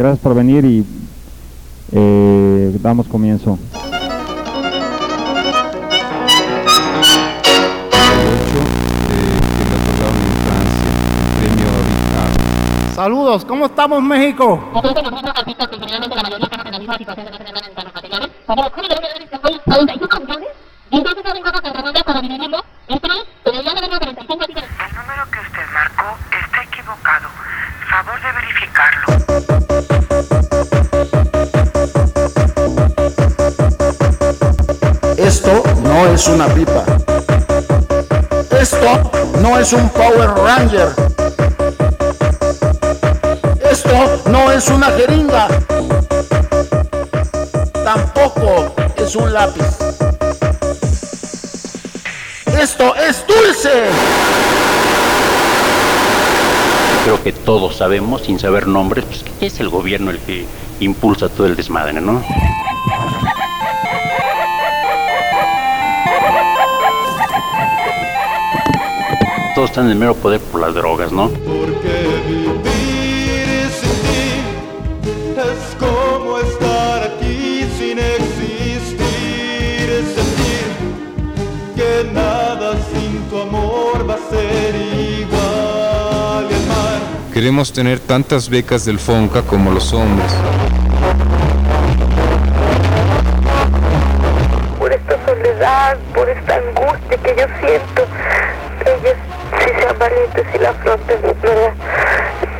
gracias por venir y eh, damos comienzo. Saludos, ¿cómo estamos México? Esto no es una pipa. Esto no es un Power Ranger. Esto no es una jeringa. Tampoco es un lápiz. Esto es dulce. Creo que todos sabemos, sin saber nombres, pues, que es el gobierno el que impulsa todo el desmadre, ¿no? Todos están en el mero poder por las drogas, ¿no? Porque vivir sin ti es como estar aquí sin existir, es sentir que nada sin tu amor va a ser igual y el mar. Queremos tener tantas becas del FONCA como los hombres. Por esta soledad, por esta angustia que yo siento, valientes y la afronten, ¿verdad?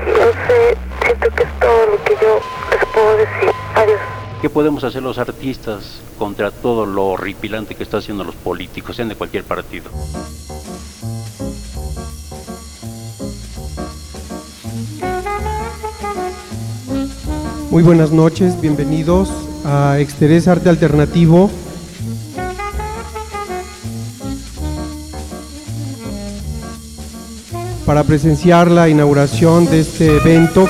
No sé, siento que es todo lo que yo les puedo decir. Adiós. ¿Qué podemos hacer los artistas contra todo lo horripilante que están haciendo los políticos, sean de cualquier partido? Muy buenas noches, bienvenidos a Exterés Arte Alternativo. Para presenciar la inauguración de este evento.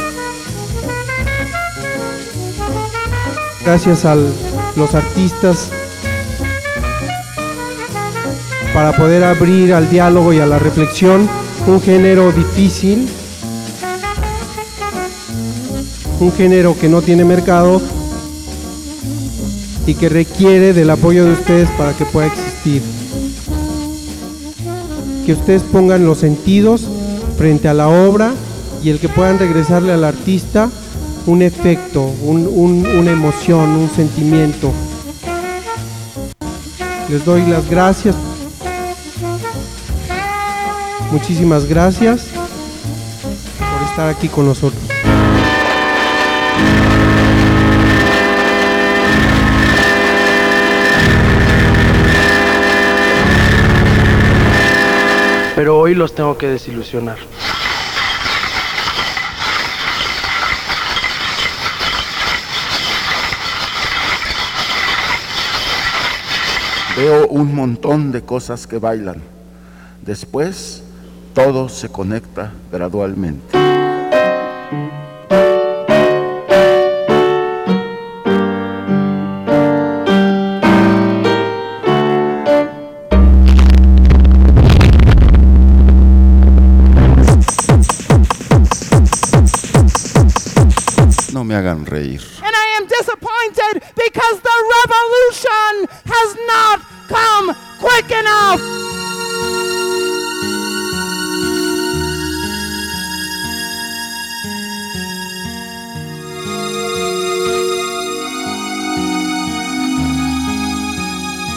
Gracias a los artistas para poder abrir al diálogo y a la reflexión un género difícil, un género que no tiene mercado y que requiere del apoyo de ustedes para que pueda existir. Que ustedes pongan los sentidos frente a la obra y el que puedan regresarle al artista un efecto, un- un- una emoción, un sentimiento. Les doy las gracias. Muchísimas gracias por estar aquí con nosotros. Pero hoy los tengo que desilusionar. Veo un montón de cosas que bailan. Después, todo se conecta gradualmente. Me hagan reír. And I am disappointed because the revolution has not come quick enough.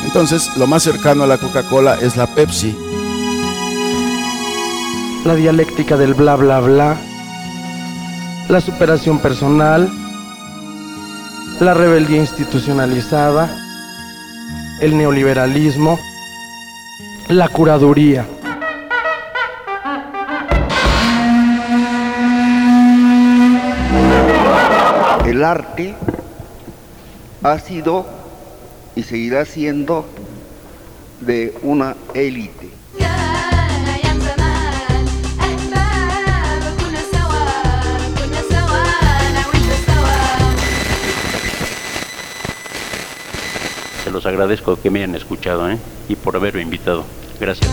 Entonces, lo más cercano a la Coca-Cola es la Pepsi. La dialéctica del bla bla bla. La superación personal. La rebeldía institucionalizada. El neoliberalismo. La curaduría. El arte ha sido y seguirá siendo de una élite. Los agradezco que me hayan escuchado ¿eh? y por haberme invitado. Gracias.